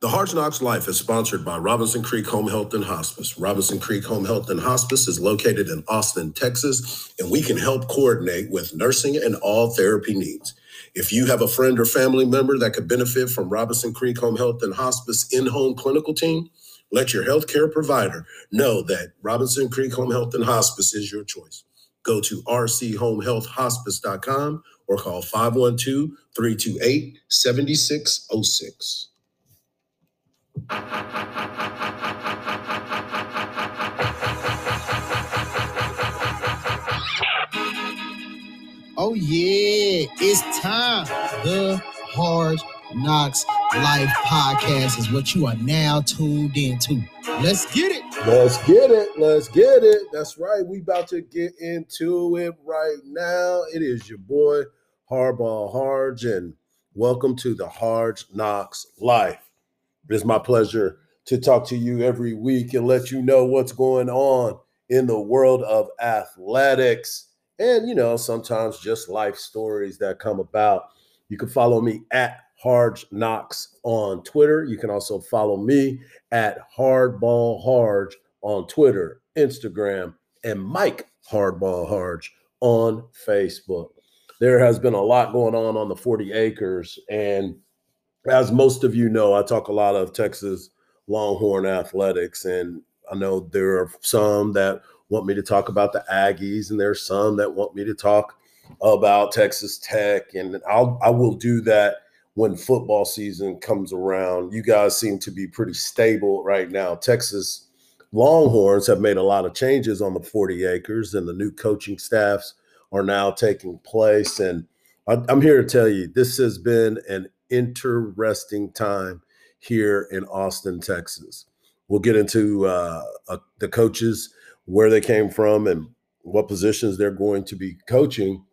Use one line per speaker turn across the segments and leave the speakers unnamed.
The Hard Knocks Life is sponsored by Robinson Creek Home Health and Hospice. Robinson Creek Home Health and Hospice is located in Austin, Texas, and we can help coordinate with nursing and all therapy needs. If you have a friend or family member that could benefit from Robinson Creek Home Health and Hospice in-home clinical team, let your healthcare provider know that Robinson Creek Home Health and Hospice is your choice. Go to rchomehealthhospice.com or call 512 328 7606.
Oh yeah, it's time. The Hard Knocks Life podcast is what you are now tuned into. Let's get it.
Let's get it. Let's get it. That's right. We about to get into it right now. It is your boy Hardball Harge, and welcome to the Hard Knocks Life. It is my pleasure to talk to you every week and let you know what's going on in the world of athletics and, you know, sometimes just life stories that come about. You can follow me at Hard Knocks on Twitter. You can also follow me at Hardball Harge on Twitter, Instagram, and Mike Hardball Harge on Facebook. There has been a lot going on on the 40 acres. And as most of you know, I talk a lot of Texas Longhorn athletics. And I know there are some that want me to talk about the Aggies, and there's some that want me to talk about Texas Tech. And I'll I will do that when football season comes around. You guys seem to be pretty stable right now. Texas Longhorns have made a lot of changes on the 40 acres, and the new coaching staffs are now taking place. And I'm here to tell you, this has been an interesting time here in Austin, Texas. We'll get into uh, uh, the coaches, where they came from, and what positions they're going to be coaching.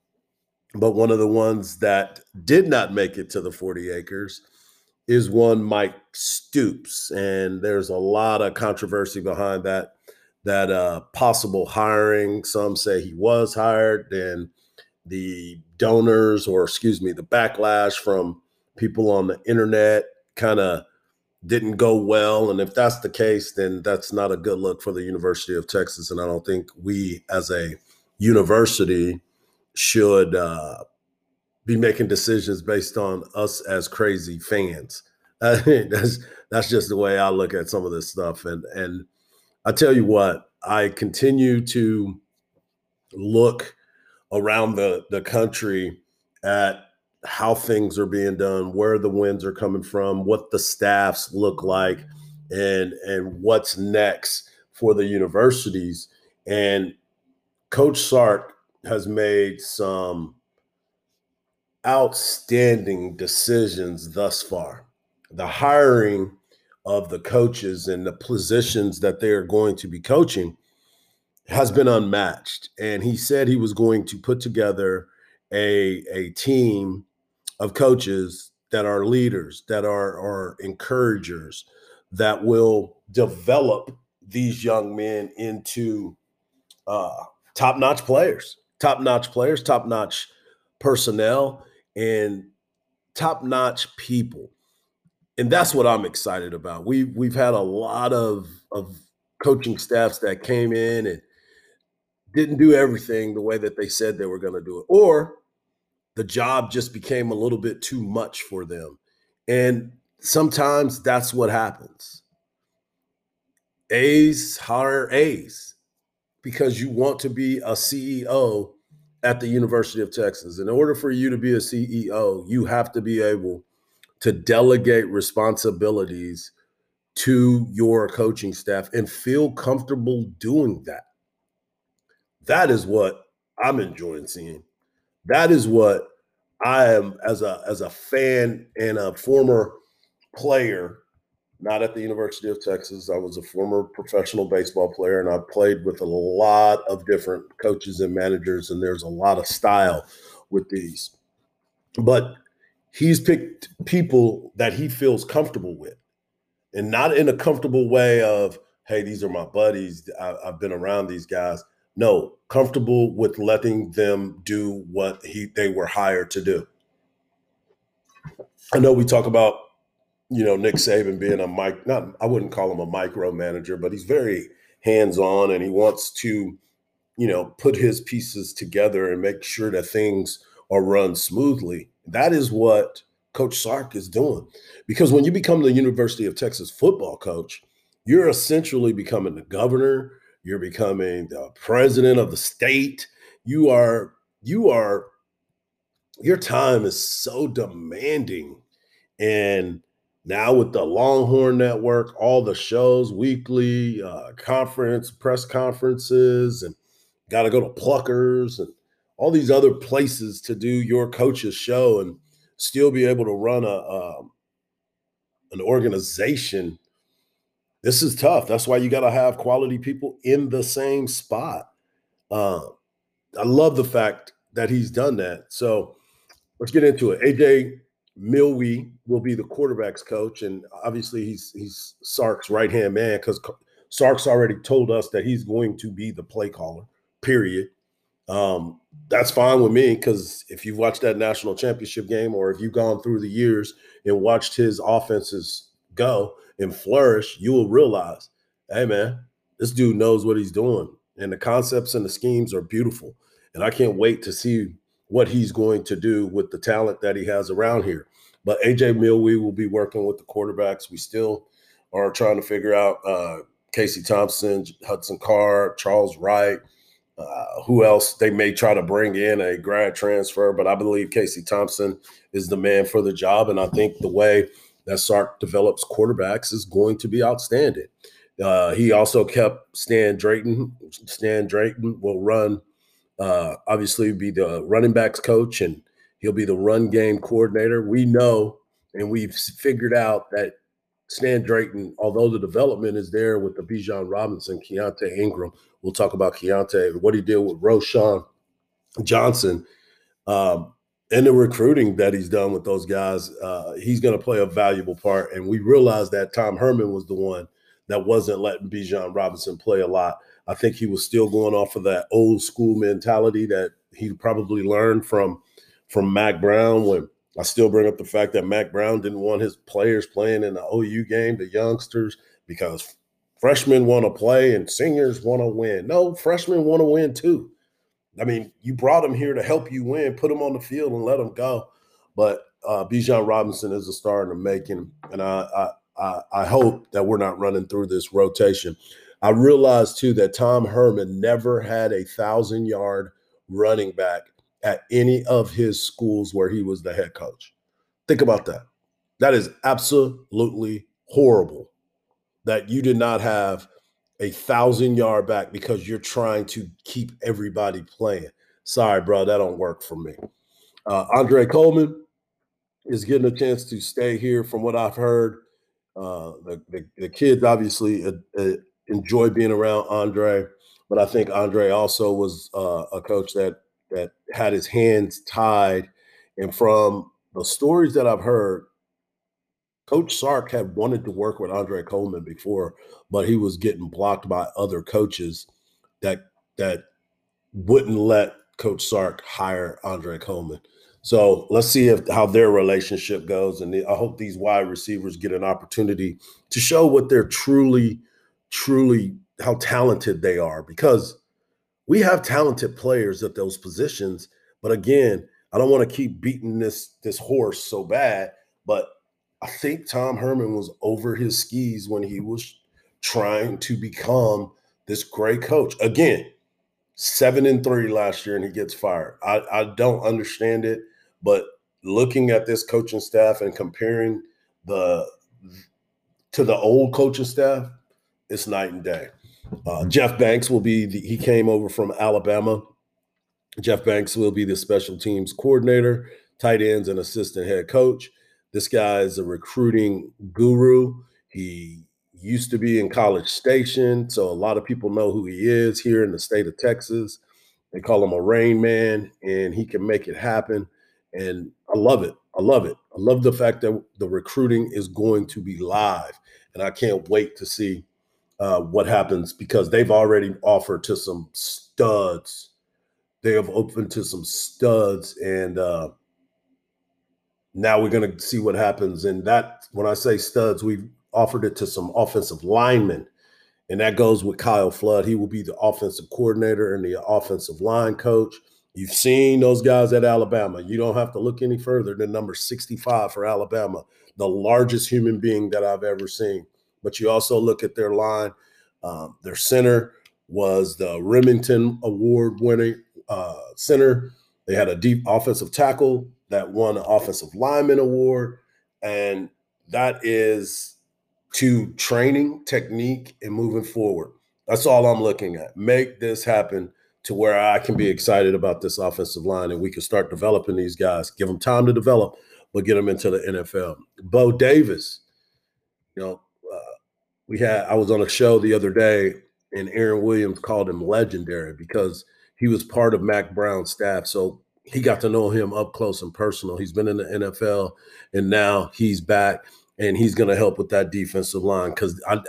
But one of the ones that did not make it to the 40 acres is one Mike Stoops. And there's a lot of controversy behind that that uh, possible hiring. Some say he was hired, and the donors, or excuse me, the backlash from people on the internet kind of didn't go well. And if that's the case, then that's not a good look for the University of Texas. And I don't think we as a university should uh, be making decisions based on us as crazy fans. That's that's just the way I look at some of this stuff. And and I tell you what, I continue to look around the the country at how things are being done, where the wins are coming from, what the staffs look like, and and what's next for the universities. And Coach Sark has made some outstanding decisions thus far. The hiring of the coaches and the positions that they are going to be coaching has been unmatched. And he said he was going to put together a, a team of coaches that are leaders, that are, are encouragers, that will develop these young men into uh, top notch players, top notch players, top notch personnel, and top notch people. And that's what I'm excited about. We we've had a lot of of coaching staffs that came in and didn't do everything the way that they said they were going to do it, or the job just became a little bit too much for them. And sometimes that's what happens. A's hire A's because you want to be a CEO at the University of Texas. In order for you to be a CEO, you have to be able to delegate responsibilities to your coaching staff and feel comfortable doing that. That is what I'm enjoying seeing. That is what I am as a as a fan and a former player, not at the University of Texas. I was a former professional baseball player and I played with a lot of different coaches and managers, and there's a lot of style with these. But he's picked people that he feels comfortable with and not in a comfortable way of, hey, these are my buddies. I, have been around these guys. No, comfortable with letting them do what he they were hired to do. I know we talk about you know, Nick Saban being a mic, not I wouldn't call him a micromanager, but he's very hands-on and he wants to, you know, put his pieces together and make sure that things are run smoothly. That is what Coach Sark is doing. Because when you become the University of Texas football coach, you're essentially becoming the governor, you're becoming the president of the state. You are, you are, your time is so demanding. And now with the Longhorn Network, all the shows, weekly uh, conference, press conferences, and got to go to Pluckers and all these other places to do your coach's show and still be able to run a um, an organization. This is tough. That's why you got to have quality people in the same spot. Uh, I love the fact that he's done that. So let's get into it. AJ Milwee will be the quarterback's coach, and obviously he's he's Sark's right hand man because Sark's already told us that he's going to be the play caller. Period. Um, that's fine with me because if you've watched that national championship game or if you've gone through the years and watched his offenses go and flourish, you will realize, hey man, this dude knows what he's doing, and the concepts and the schemes are beautiful. And I can't wait to see what he's going to do with the talent that he has around here. But AJ Milwee will be working with the quarterbacks. We still are trying to figure out uh, Casey Thompson, Hudson Card, Charles Wright, uh, who else they may try to bring in a grad transfer. But I believe Casey Thompson is the man for the job. And I think the way that Sark develops quarterbacks is going to be outstanding. Uh, he also kept Stan Drayton. Stan Drayton will run – uh, obviously be the running backs coach and he'll be the run game coordinator. We know and we've figured out that Stan Drayton, although the development is there with the Bijan Robinson, Keaontay Ingram, we'll talk about Keaontay, what he did with Roschon Johnson, um, and the recruiting that he's done with those guys. Uh, he's going to play a valuable part. And we realized that Tom Herman was the one that wasn't letting Bijan Robinson play a lot. I think he was still going off of that old school mentality that he probably learned from from Mack Brown. When I still bring up the fact that Mack Brown didn't want his players playing in the OU game, the youngsters, because freshmen want to play and seniors want to win. No, freshmen want to win too. I mean, you brought them here to help you win. Put them on the field and let them go. But uh, Bijan Robinson is a star in the making, and I, I I hope that we're not running through this rotation. I realized too that Tom Herman never had a thousand yard running back at any of his schools where he was the head coach. Think about that. That is absolutely horrible that you did not have a thousand yard back because you're trying to keep everybody playing. Sorry, bro, that don't work for me. Uh, Andre Coleman is getting a chance to stay here, from what I've heard. Uh, the, the, the kids obviously uh, uh enjoy being around Andre, but I think Andre also was uh, a coach that that had his hands tied. And from the stories that I've heard, Coach Sark had wanted to work with Andre Coleman before, but he was getting blocked by other coaches that that wouldn't let Coach Sark hire Andre Coleman. So let's see if how their relationship goes, and I hope these wide receivers get an opportunity to show what they're truly truly how talented they are because we have talented players at those positions. But again, I don't want to keep beating this this horse so bad, but I think Tom Herman was over his skis when he was trying to become this great coach. Again, seven and three last year, and he gets fired. I, I don't understand it, but looking at this coaching staff and comparing the to the old coaching staff, it's night and day. Uh, Jeff Banks will be the, he came over from Alabama. Jeff Banks will be the special teams coordinator, tight ends, and assistant head coach. This guy is a recruiting guru. He used to be in College Station, so a lot of people know who he is here in the state of Texas. They call him a rain man, and he can make it happen. And I love it. I love it. I love the fact that the recruiting is going to be live, and I can't wait to see uh, what happens because they've already offered to some studs. They have opened to some studs, and uh, now we're going to see what happens. And that, when I say studs, we've offered it to some offensive linemen. And that goes with Kyle Flood. He will be the offensive coordinator and the offensive line coach. You've seen those guys at Alabama. You don't have to look any further than number 65 for Alabama, the largest human being that I've ever seen. But you also look at their line. Um, their center was the Remington Award winning uh, center. They had a deep offensive tackle that won an offensive lineman award. And that is to training, technique, and moving forward. That's all I'm looking at. Make this happen to where I can be excited about this offensive line and we can start developing these guys, give them time to develop, but get them into the NFL. Bo Davis, you know, uh, we had, I was on a show the other day and Aaron Williams called him legendary because he was part of Mack Brown's staff. So he got to know him up close and personal. He's been in the NFL and now he's back and he's going to help with that defensive line because I,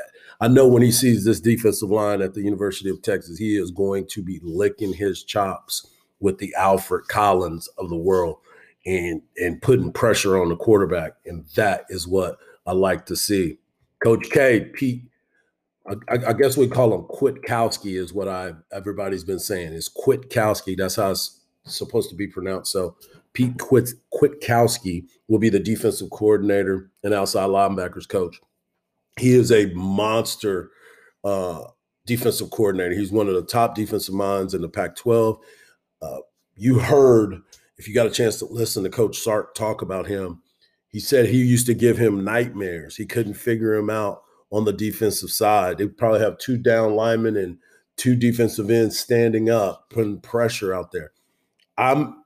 I know when he sees this defensive line at the University of Texas, he is going to be licking his chops with the Alfred Collins of the world and and putting pressure on the quarterback. And that is what I like to see. Coach K, Pete, I, I guess we call him Kwiatkowski is what I everybody's been saying is Kwiatkowski. That's how supposed to be pronounced. So Pete Quit, will be the defensive coordinator and outside linebackers coach. He is a monster uh, defensive coordinator. He's one of the top defensive minds in the Pac-12. Uh, you heard, if you got a chance to listen to Coach Sark talk about him, he said he used to give him nightmares. He couldn't figure him out on the defensive side. They probably have two down linemen and two defensive ends standing up, putting pressure out there. I'm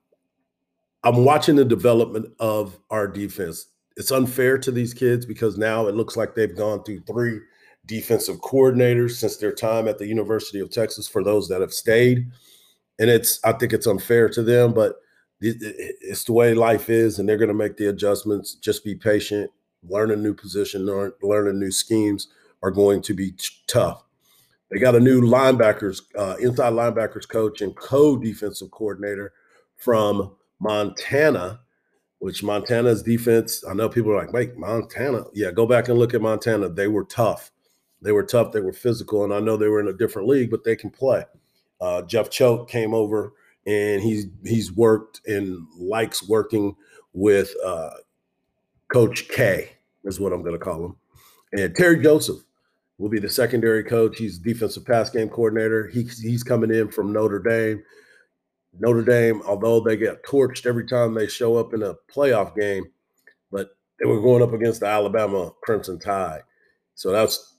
I'm watching the development of our defense. It's unfair to these kids because now it looks like they've gone through three defensive coordinators since their time at the University of Texas for those that have stayed. And it's I think it's unfair to them, but it's the way life is and they're going to make the adjustments. Just be patient, learn a new position, learn, learning new schemes are going to be tough. They got a new linebackers, uh, inside linebackers coach and co-defensive coordinator from Montana, which Montana's defense, I know people are like, wait, Montana. Yeah, go back and look at Montana. They were tough. They were tough. They were physical. And I know they were in a different league, but they can play. Uh, Jeff Choate came over and he's he's worked and likes working with uh, Coach K, is what I'm going to call him. And Terry Joseph will be the secondary coach. He's defensive pass game coordinator. He, he's coming in from Notre Dame. Notre Dame, although they get torched every time they show up in a playoff game, but they were going up against the Alabama Crimson Tide. So that's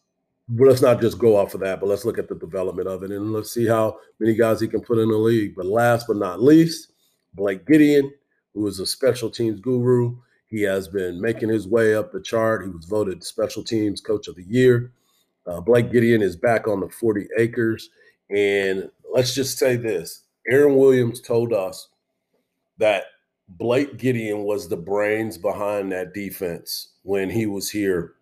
but let's not just go off of that, but let's look at the development of it and let's see how many guys he can put in the league. But last but not least, Blake Gideon, who is a special teams guru. He has been making his way up the chart. He was voted special teams coach of the year. Uh, Blake Gideon is back on the 40 acres. And let's just say this Aaron Williams told us that Blake Gideon was the brains behind that defense when he was here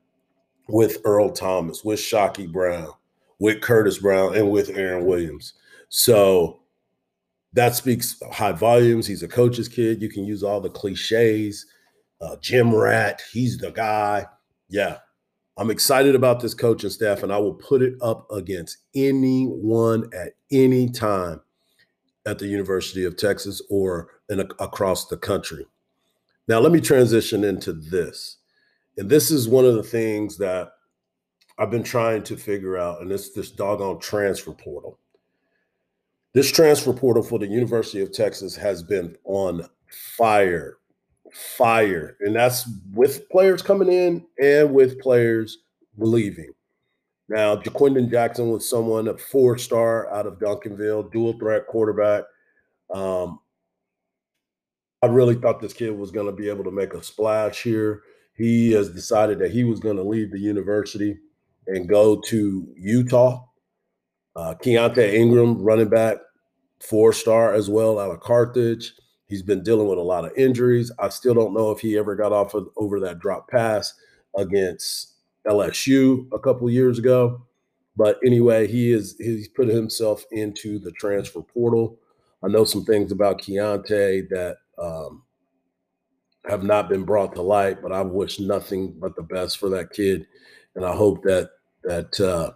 with Earl Thomas, with Chykie Brown, with Curtis Brown, and with Aaron Williams. So that speaks high volumes. He's a coach's kid. You can use all the cliches. Uh, Jim Rat, he's the guy. Yeah, I'm excited about this coaching staff, and I will put it up against anyone at any time at the University of Texas or in across the country. Now, let me transition into this. And this is one of the things that I've been trying to figure out, and it's this doggone transfer portal. This transfer portal for the University of Texas has been on fire, fire. And that's with players coming in and with players leaving. Now, Ja'Quinden Jackson was someone, a four star out of Duncanville, dual threat quarterback. Um, I really thought this kid was going to be able to make a splash here. He has decided that he was going to leave the university and go to Utah. Uh, Keaontay Ingram, running back, four star as well out of Carthage. He's been dealing with a lot of injuries. I still don't know if he ever got off of, over that drop pass against LSU a couple years ago. But anyway, he is he's put himself into the transfer portal. I know some things about Keaontay that um, have not been brought to light, but I wish nothing but the best for that kid, and I hope that that uh,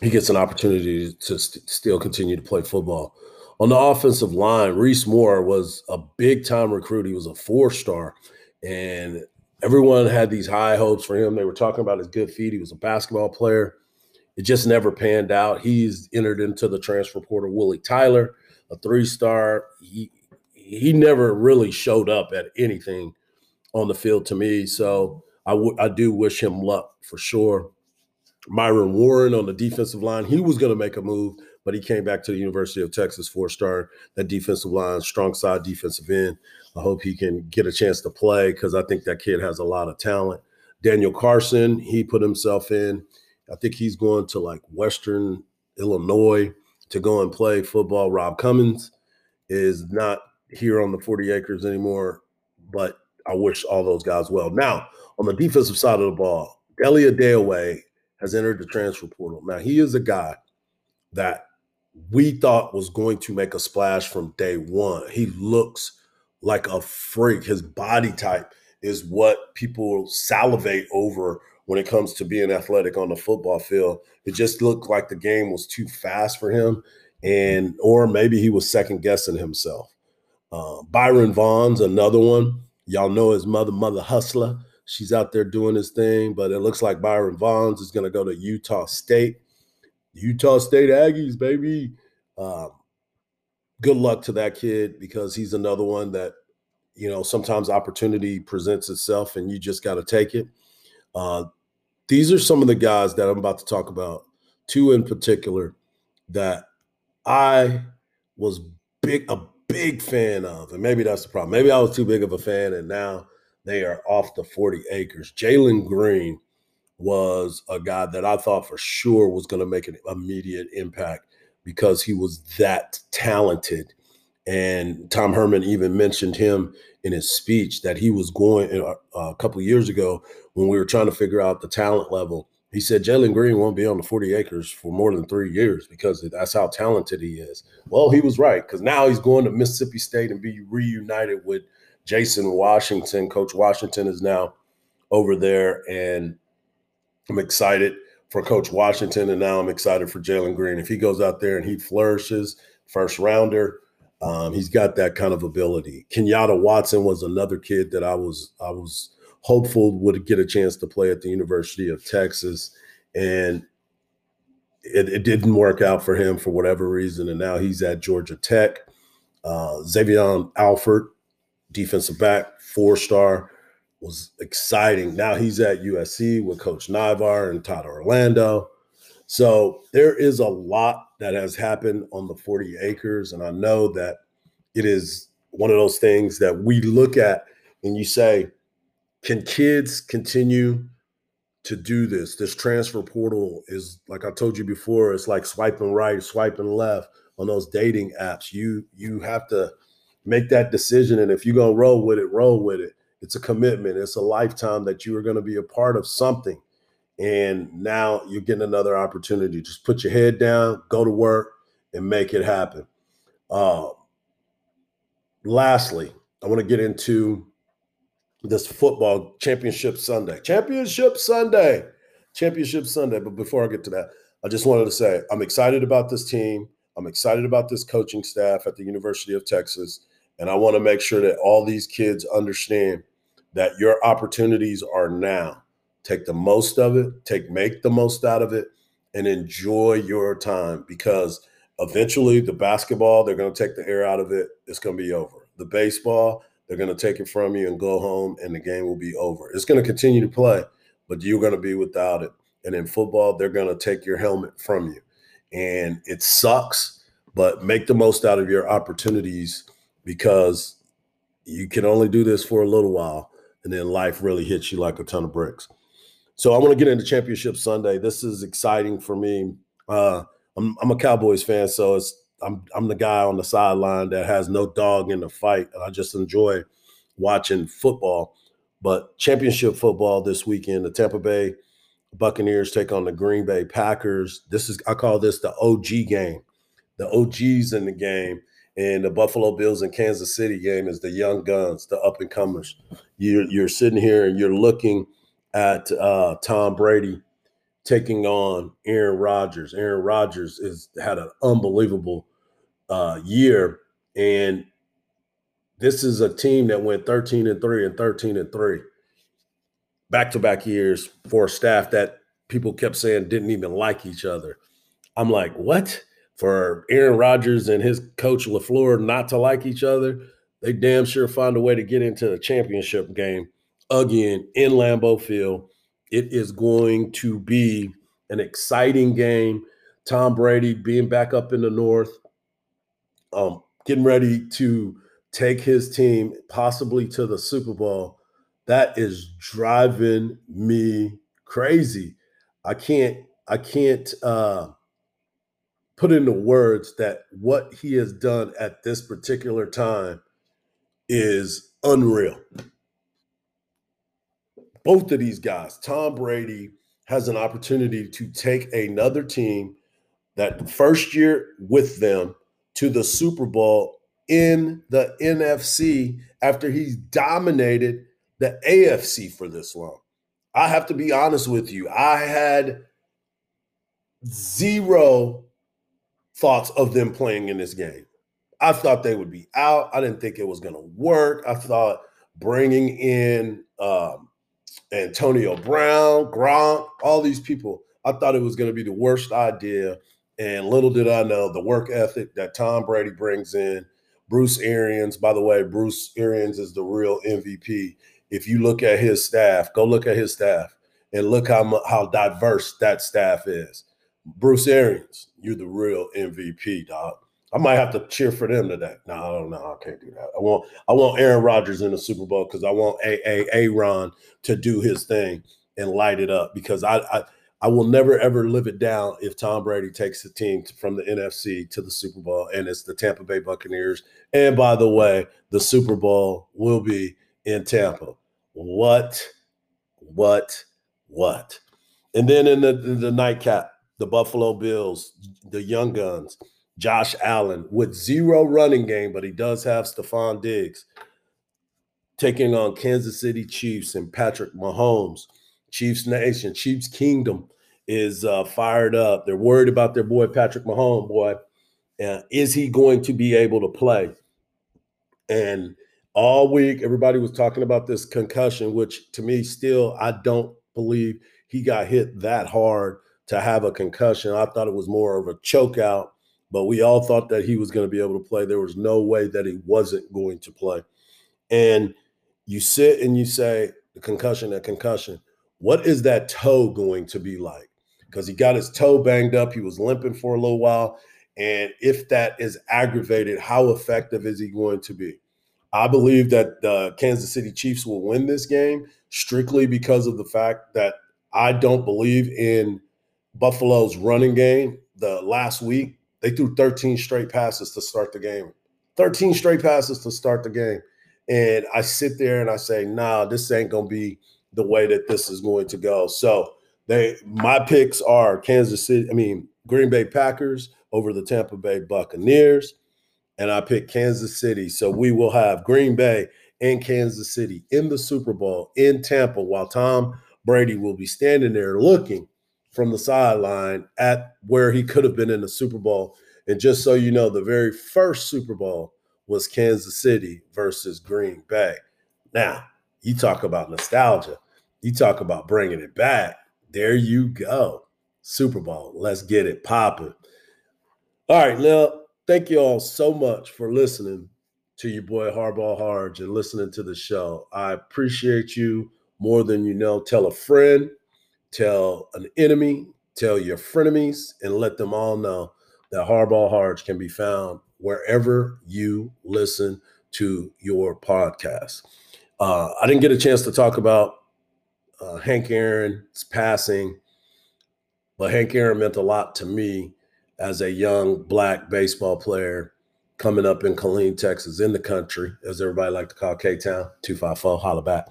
he gets an opportunity to st- still continue to play football. On the offensive line, Reese Moore was a big time recruit. He was a four star, and everyone had these high hopes for him. They were talking about his good feet. He was a basketball player. It just never panned out. He's entered into the transfer portal. Willie Tyler, a three star. He he never really showed up at anything on the field to me. So I, w- I do wish him luck for sure. Myron Warren on the defensive line, he was going to make a move, but he came back to the University of Texas four star. That defensive line, strong side defensive end. I hope he can get a chance to play because I think that kid has a lot of talent. Daniel Carson, he put himself in. I think he's going to like Western Illinois to go and play football. Rob Cummins is not here on the 40 acres anymore, but I wish all those guys well. Now, on the defensive side of the ball, Delia Dayaway has entered the transfer portal. Now, he is a guy that we thought was going to make a splash from day one. He looks like a freak. His body type is what people salivate over when it comes to being athletic on the football field. It just looked like the game was too fast for him, and or maybe he was second guessing himself. Uh, Byron Vaughn's another one. Y'all know his mother, Mother Hustler. She's out there doing his thing, but it looks like Byron Vaughns is going to go to Utah State. Utah State Aggies, baby. Um, good luck to that kid because he's another one that, you know, sometimes opportunity presents itself and you just got to take it. Uh, these are some of the guys that I'm about to talk about, two in particular that I was big, a big fan of. And maybe that's the problem. Maybe I was too big of a fan and now they are off the 40 acres. Jalen Green was a guy that I thought for sure was going to make an immediate impact because he was that talented. And Tom Herman even mentioned him in his speech that he was going uh, a couple years ago when we were trying to figure out the talent level. He said Jalen Green won't be on the 40 acres for more than three years because that's how talented he is. Well, he was right because now he's going to Mississippi State and be reunited with Jason Washington. Coach Washington is now over there, and I'm excited for Coach Washington, and now I'm excited for Jalen Green. If he goes out there and he flourishes, first rounder, um, he's got that kind of ability. Kenyatta Watson was another kid that I was I was hopeful would get a chance to play at the University of Texas, and it, it didn't work out for him for whatever reason, and now he's at Georgia Tech. Uh, Xavier Alford, defensive back, four star, was exciting. Now he's at USC with Coach Naivar and Todd Orlando. So there is a lot that has happened on the 40 acres. And I know that it is one of those things that we look at and you say, can kids continue to do this? This transfer portal is like I told you before, it's like swiping right, swiping left on those dating apps. You you have to make that decision. And if you're gonna roll with it, roll with it. It's a commitment, it's a lifetime that you are going to be a part of something and now you're getting another opportunity. Just put your head down, go to work, and make it happen. Uh, lastly, I want to get into this football championship Sunday. Championship Sunday. Championship Sunday. But before I get to that, I just wanted to say I'm excited about this team. I'm excited about this coaching staff at the University of Texas. And I want to make sure that all these kids understand that your opportunities are now take the most of it, take make the most out of it, and enjoy your time because eventually the basketball, they're going to take the air out of it. It's going to be over. The baseball, they're going to take it from you and go home, and the game will be over. It's going to continue to play, but you're going to be without it. And in football, they're going to take your helmet from you. And it sucks, but make the most out of your opportunities because you can only do this for a little while. And then life really hits you like a ton of bricks. So I want to get into Championship Sunday. This is exciting for me. Uh, I'm, I'm a Cowboys fan, so it's I'm I'm the guy on the sideline that has no dog in the fight, and I just enjoy watching football. But championship football this weekend, the Tampa Bay Buccaneers take on the Green Bay Packers. This is I call this the OG game. The OGs in the game, And the Buffalo Bills and Kansas City game is the young guns, the up and comers. You're, you're sitting here and you're looking at uh, Tom Brady taking on Aaron Rodgers. Aaron Rodgers has had an unbelievable uh, year, and this is a team that went 13 and 3 and 13 and 3 back to back years for a staff that people kept saying didn't even like each other. I'm like, what? For Aaron Rodgers and his coach LaFleur not to like each other, they damn sure find a way to get into the championship game again in Lambeau Field. It is going to be an exciting game. Tom Brady being back up in the north, um, getting ready to take his team possibly to the Super Bowl. That is driving me crazy. I can't I can't uh, put into words that what he has done at this particular time is unreal. Both of these guys, Tom Brady has an opportunity to take another team that first year with them to the Super Bowl in the NFC after he's dominated the AFC for this long. I have to be honest with you. I had zero thoughts of them playing in this game. I thought they would be out. I didn't think it was going to work. I thought bringing in um, Antonio Brown, Gronk, all these people, I thought it was going to be the worst idea. And little did I know the work ethic that Tom Brady brings in. Bruce Arians, by the way, Bruce Arians is the real MVP. If you look at his staff, go look at his staff and look how how diverse that staff is. Bruce Arians, you're the real MVP, dog. I might have to cheer for them today. No, I don't know. I can't do that. I want I want Aaron Rodgers in the Super Bowl because I want A A Aaron to do his thing and light it up because I, I I will never ever live it down if Tom Brady takes the team from the NFC to the Super Bowl and it's the Tampa Bay Buccaneers. And by the way, the Super Bowl will be in Tampa. What, what, what? And then in the, the nightcap, the Buffalo Bills, the young guns, Josh Allen with zero running game, but he does have Stefon Diggs taking on Kansas City Chiefs and Patrick Mahomes. Chiefs Nation, Chiefs Kingdom is uh, fired up. They're worried about their boy Patrick Mahomes. Boy, uh, is he going to be able to play? And all week, everybody was talking about this concussion, which to me, still, I don't believe he got hit that hard to have a concussion. I thought it was more of a choke out, but we all thought that he was going to be able to play. There was no way that he wasn't going to play. And you sit and you say, the concussion, a concussion. What is that toe going to be like? Because he got his toe banged up. He was limping for a little while. And if that is aggravated, how effective is he going to be? I believe that the Kansas City Chiefs will win this game strictly because of the fact that I don't believe in Buffalo's running game. The last week, they threw 13 straight passes to start the game. 13 straight passes to start the game. And I sit there and I say, nah, this ain't gonna be the way that this is going to go. So they my picks are Kansas City, I mean Green Bay Packers over the Tampa Bay Buccaneers. And I pick Kansas City. So we will have Green Bay and Kansas City in the Super Bowl in Tampa while Tom Brady will be standing there looking from the sideline at where he could have been in the Super Bowl. And just so you know, the very first Super Bowl was Kansas City versus Green Bay. Now, you talk about nostalgia, you talk about bringing it back. There you go. Super Bowl. Let's get it popping. All right, now, thank you all so much for listening to your boy Hardball Harge and listening to the show. I appreciate you more than you know. Tell a friend, tell an enemy, tell your frenemies, and let them all know that Hardball Harge can be found wherever you listen to your podcast. Uh, I didn't get a chance to talk about uh, Hank Aaron's passing, but Hank Aaron meant a lot to me as a young black baseball player coming up in Killeen, Texas, in the country, as everybody like to call K Town, 254, holla back.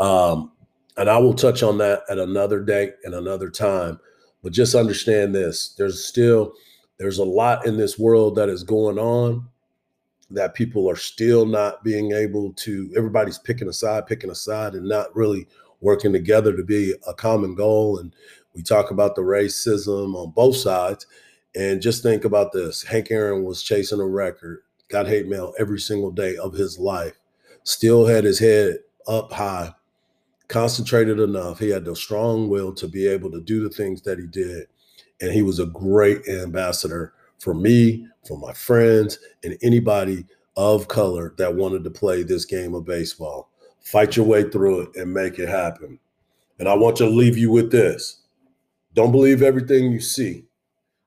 Um, and I will touch on that at another date and another time. But just understand this there's still there's a lot in this world that is going on that people are still not being able to, everybody's picking a side, picking a side, and not really working together to be a common goal. And we talk about the racism on both sides. And just think about this Hank Aaron was chasing a record, got hate mail every single day of his life, still had his head up high, concentrated enough. He had the strong will to be able to do the things that he did. And he was a great ambassador for me, for my friends, and anybody of color that wanted to play this game of baseball. Fight your way through it and make it happen. And I want to leave you with this don't believe everything you see,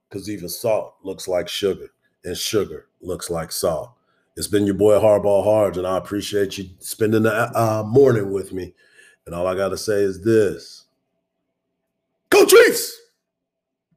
because even salt looks like sugar, and sugar looks like salt. It's been your boy Hardball Harge, and I appreciate you spending the uh, morning with me. And all I got to say is this Go Chiefs!